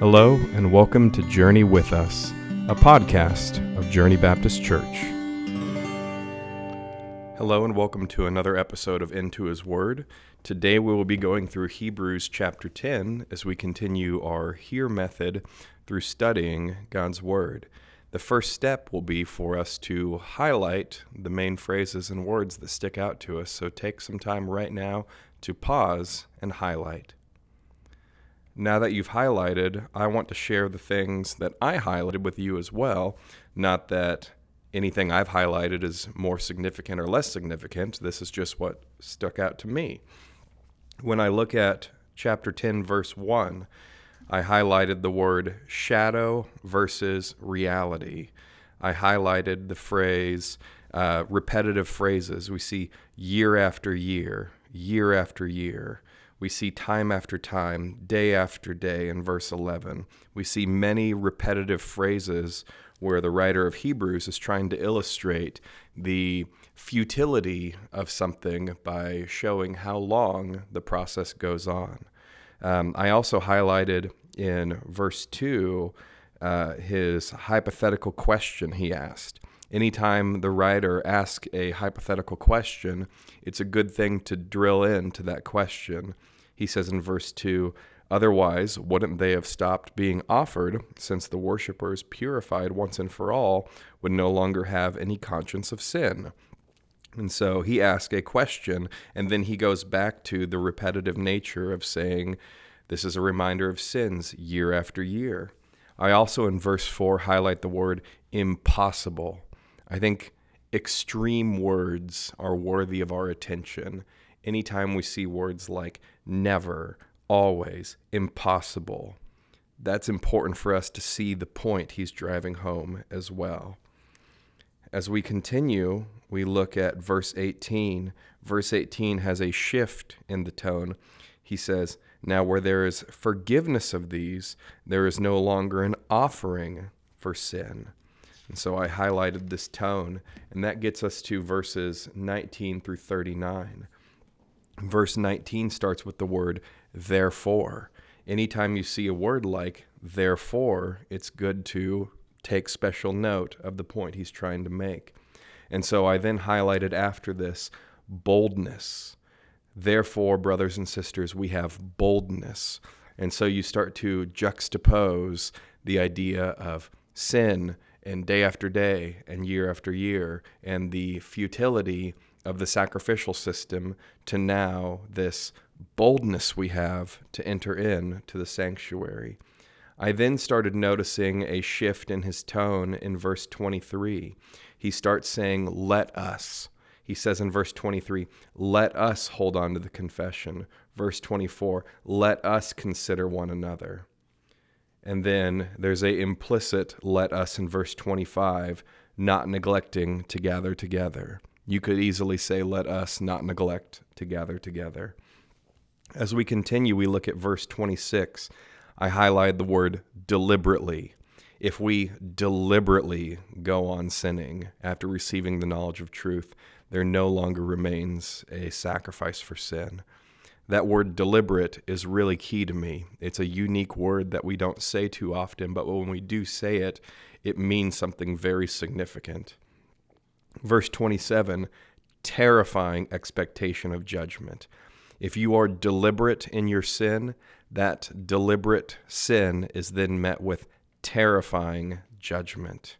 Hello, and welcome to Journey with Us, a podcast of Journey Baptist Church. Hello, and welcome to another episode of Into His Word. Today we will be going through Hebrews chapter 10 as we continue our Hear method through studying God's Word. The first step will be for us to highlight the main phrases and words that stick out to us. So take some time right now to pause and highlight. Now that you've highlighted, I want to share the things that I highlighted with you as well. Not that anything I've highlighted is more significant or less significant. This is just what stuck out to me. When I look at chapter 10, verse 1, I highlighted the word shadow versus reality. I highlighted the phrase, uh, repetitive phrases. We see year after year, year after year. We see time after time, day after day in verse 11. We see many repetitive phrases where the writer of Hebrews is trying to illustrate the futility of something by showing how long the process goes on. Um, I also highlighted in verse 2 uh, his hypothetical question he asked. Anytime the writer asks a hypothetical question, it's a good thing to drill into that question. He says in verse 2 Otherwise, wouldn't they have stopped being offered, since the worshippers, purified once and for all, would no longer have any conscience of sin? And so he asks a question, and then he goes back to the repetitive nature of saying, This is a reminder of sins year after year. I also, in verse 4, highlight the word impossible. I think extreme words are worthy of our attention. Anytime we see words like never, always, impossible, that's important for us to see the point he's driving home as well. As we continue, we look at verse 18. Verse 18 has a shift in the tone. He says, Now where there is forgiveness of these, there is no longer an offering for sin. And so I highlighted this tone, and that gets us to verses 19 through 39. Verse 19 starts with the word therefore. Anytime you see a word like therefore, it's good to take special note of the point he's trying to make. And so I then highlighted after this boldness. Therefore, brothers and sisters, we have boldness. And so you start to juxtapose the idea of sin and day after day and year after year and the futility of the sacrificial system to now this boldness we have to enter in to the sanctuary. I then started noticing a shift in his tone in verse 23. He starts saying, Let us. He says in verse 23, Let us hold on to the confession. Verse 24, Let us consider one another. And then there's a implicit let us in verse 25, not neglecting to gather together. You could easily say, Let us not neglect to gather together. As we continue, we look at verse 26 I highlight the word deliberately. If we deliberately go on sinning after receiving the knowledge of truth, there no longer remains a sacrifice for sin. That word deliberate is really key to me. It's a unique word that we don't say too often, but when we do say it, it means something very significant. Verse 27 terrifying expectation of judgment. If you are deliberate in your sin, that deliberate sin is then met with terrifying judgment.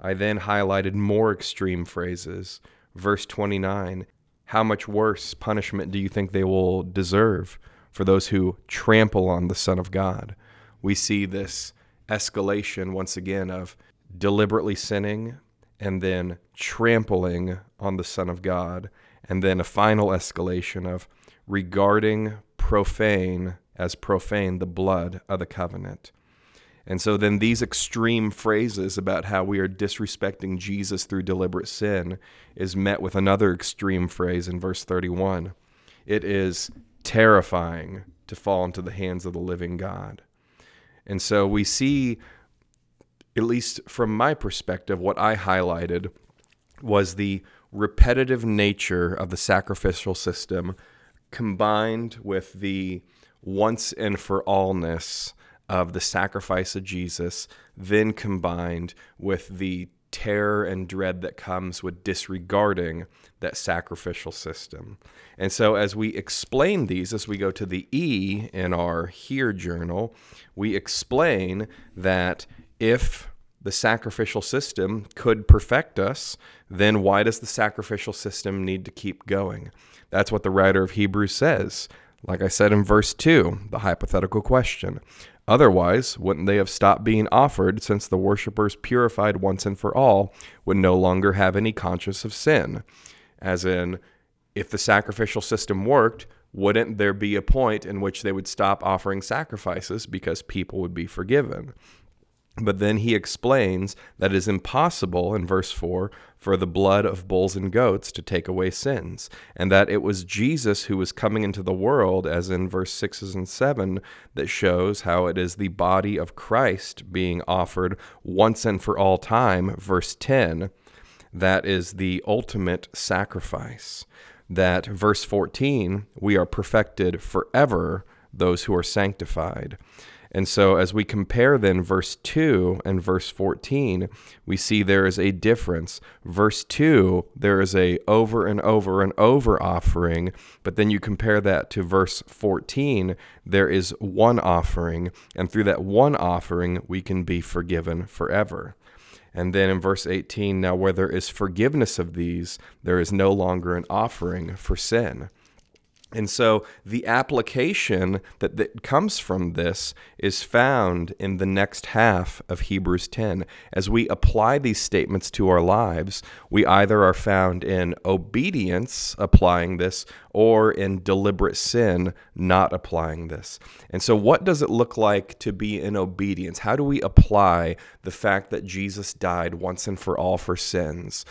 I then highlighted more extreme phrases. Verse 29 How much worse punishment do you think they will deserve for those who trample on the Son of God? We see this escalation once again of deliberately sinning and then trampling on the Son of God, and then a final escalation of regarding profane as profane the blood of the covenant. And so then these extreme phrases about how we are disrespecting Jesus through deliberate sin is met with another extreme phrase in verse 31. It is terrifying to fall into the hands of the living God. And so we see, at least from my perspective, what I highlighted was the repetitive nature of the sacrificial system combined with the once and for allness of the sacrifice of Jesus, then combined with the terror and dread that comes with disregarding that sacrificial system. And so, as we explain these, as we go to the E in our Hear journal, we explain that if the sacrificial system could perfect us, then why does the sacrificial system need to keep going? That's what the writer of Hebrews says. Like I said in verse 2, the hypothetical question. Otherwise, wouldn't they have stopped being offered since the worshippers purified once and for all would no longer have any conscience of sin? As in, if the sacrificial system worked, wouldn't there be a point in which they would stop offering sacrifices because people would be forgiven? But then he explains that it is impossible in verse 4 for the blood of bulls and goats to take away sins, and that it was Jesus who was coming into the world, as in verse 6 and 7, that shows how it is the body of Christ being offered once and for all time. Verse 10, that is the ultimate sacrifice. That verse 14, we are perfected forever, those who are sanctified. And so, as we compare then verse 2 and verse 14, we see there is a difference. Verse 2, there is a over and over and over offering, but then you compare that to verse 14, there is one offering, and through that one offering, we can be forgiven forever. And then in verse 18, now where there is forgiveness of these, there is no longer an offering for sin. And so the application that, that comes from this is found in the next half of Hebrews 10. As we apply these statements to our lives, we either are found in obedience applying this or in deliberate sin not applying this. And so, what does it look like to be in obedience? How do we apply the fact that Jesus died once and for all for sins?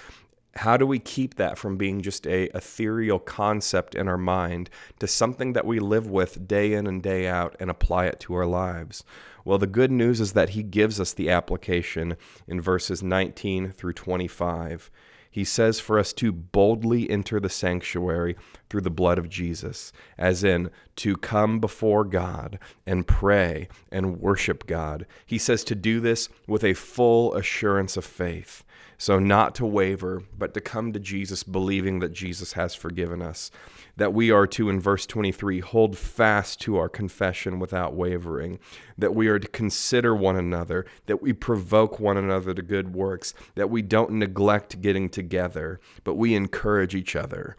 How do we keep that from being just a ethereal concept in our mind to something that we live with day in and day out and apply it to our lives well the good news is that he gives us the application in verses 19 through 25 he says for us to boldly enter the sanctuary through the blood of Jesus, as in to come before God and pray and worship God. He says to do this with a full assurance of faith. So, not to waver, but to come to Jesus believing that Jesus has forgiven us. That we are to, in verse 23, hold fast to our confession without wavering. That we are to consider one another. That we provoke one another to good works. That we don't neglect getting together, but we encourage each other.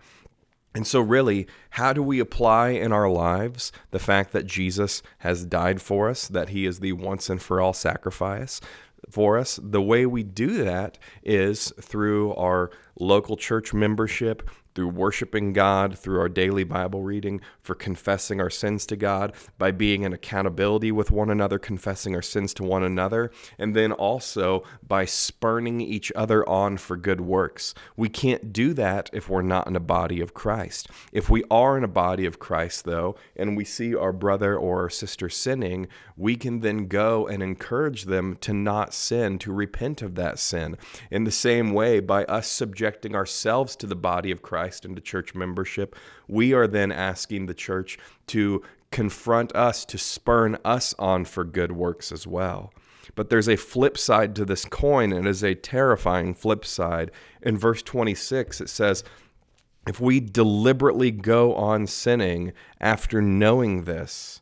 And so, really, how do we apply in our lives the fact that Jesus has died for us, that he is the once and for all sacrifice? for us. The way we do that is through our local church membership, through worshiping God, through our daily Bible reading, for confessing our sins to God, by being in accountability with one another, confessing our sins to one another, and then also by spurning each other on for good works. We can't do that if we're not in a body of Christ. If we are in a body of Christ, though, and we see our brother or our sister sinning, we can then go and encourage them to not sin, to repent of that sin. In the same way, by us subjecting ourselves to the body of Christ, and to church membership, we are then asking the church to confront us, to spurn us on for good works as well. But there's a flip side to this coin, and it is a terrifying flip side. In verse 26, it says, If we deliberately go on sinning after knowing this,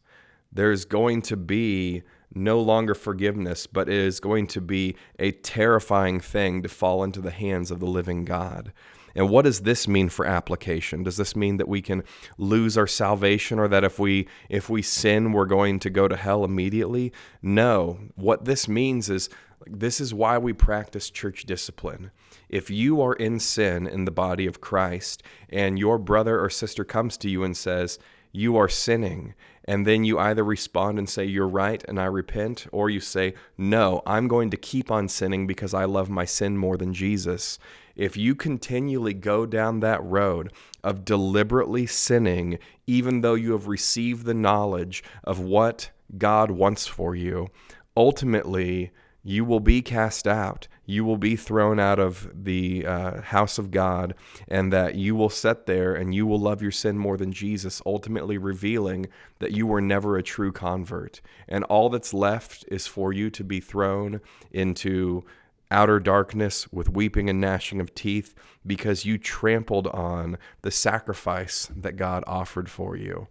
there's going to be no longer forgiveness, but it is going to be a terrifying thing to fall into the hands of the living God. And what does this mean for application? Does this mean that we can lose our salvation or that if we if we sin we're going to go to hell immediately? No. What this means is this is why we practice church discipline. If you are in sin in the body of Christ and your brother or sister comes to you and says, you are sinning. And then you either respond and say, You're right, and I repent, or you say, No, I'm going to keep on sinning because I love my sin more than Jesus if you continually go down that road of deliberately sinning, even though you have received the knowledge of what God wants for you, ultimately you will be cast out. You will be thrown out of the uh, house of God, and that you will sit there and you will love your sin more than Jesus, ultimately revealing that you were never a true convert. And all that's left is for you to be thrown into outer darkness with weeping and gnashing of teeth because you trampled on the sacrifice that God offered for you.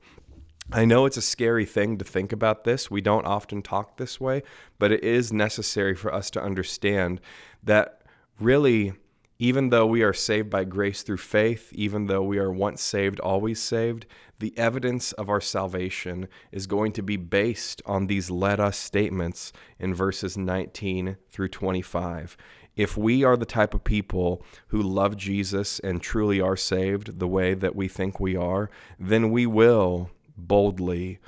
I know it's a scary thing to think about this. We don't often talk this way, but it is necessary for us to understand that really, even though we are saved by grace through faith, even though we are once saved, always saved, the evidence of our salvation is going to be based on these let us statements in verses 19 through 25. If we are the type of people who love Jesus and truly are saved the way that we think we are, then we will boldly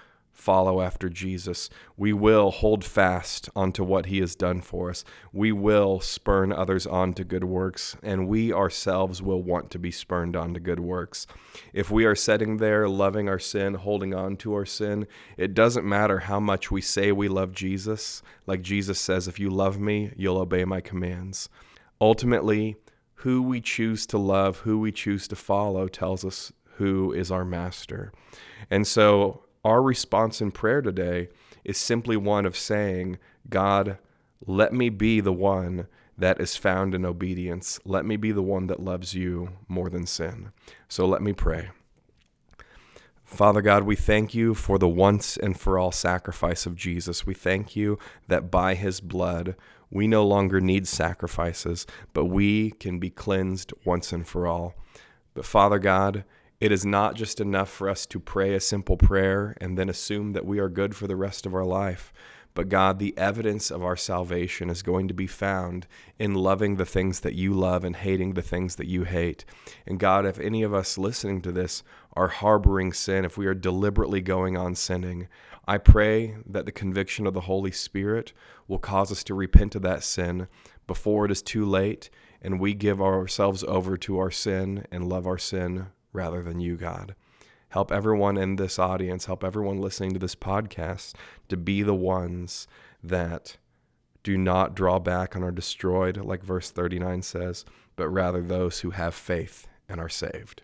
follow after Jesus. We will hold fast onto what he has done for us. We will spurn others on to good works, and we ourselves will want to be spurned on to good works. If we are sitting there loving our sin, holding on to our sin, it doesn't matter how much we say we love Jesus. Like Jesus says, if you love me, you'll obey my commands. Ultimately, who we choose to love, who we choose to follow, tells us who is our master. And so our response in prayer today is simply one of saying, God, let me be the one that is found in obedience. Let me be the one that loves you more than sin. So let me pray. Father God, we thank you for the once and for all sacrifice of Jesus. We thank you that by his blood we no longer need sacrifices, but we can be cleansed once and for all. But Father God, it is not just enough for us to pray a simple prayer and then assume that we are good for the rest of our life. But God, the evidence of our salvation is going to be found in loving the things that you love and hating the things that you hate. And God, if any of us listening to this are harboring sin, if we are deliberately going on sinning, I pray that the conviction of the Holy Spirit will cause us to repent of that sin before it is too late and we give ourselves over to our sin and love our sin rather than you, God. Help everyone in this audience, help everyone listening to this podcast to be the ones that do not draw back and are destroyed, like verse 39 says, but rather those who have faith and are saved.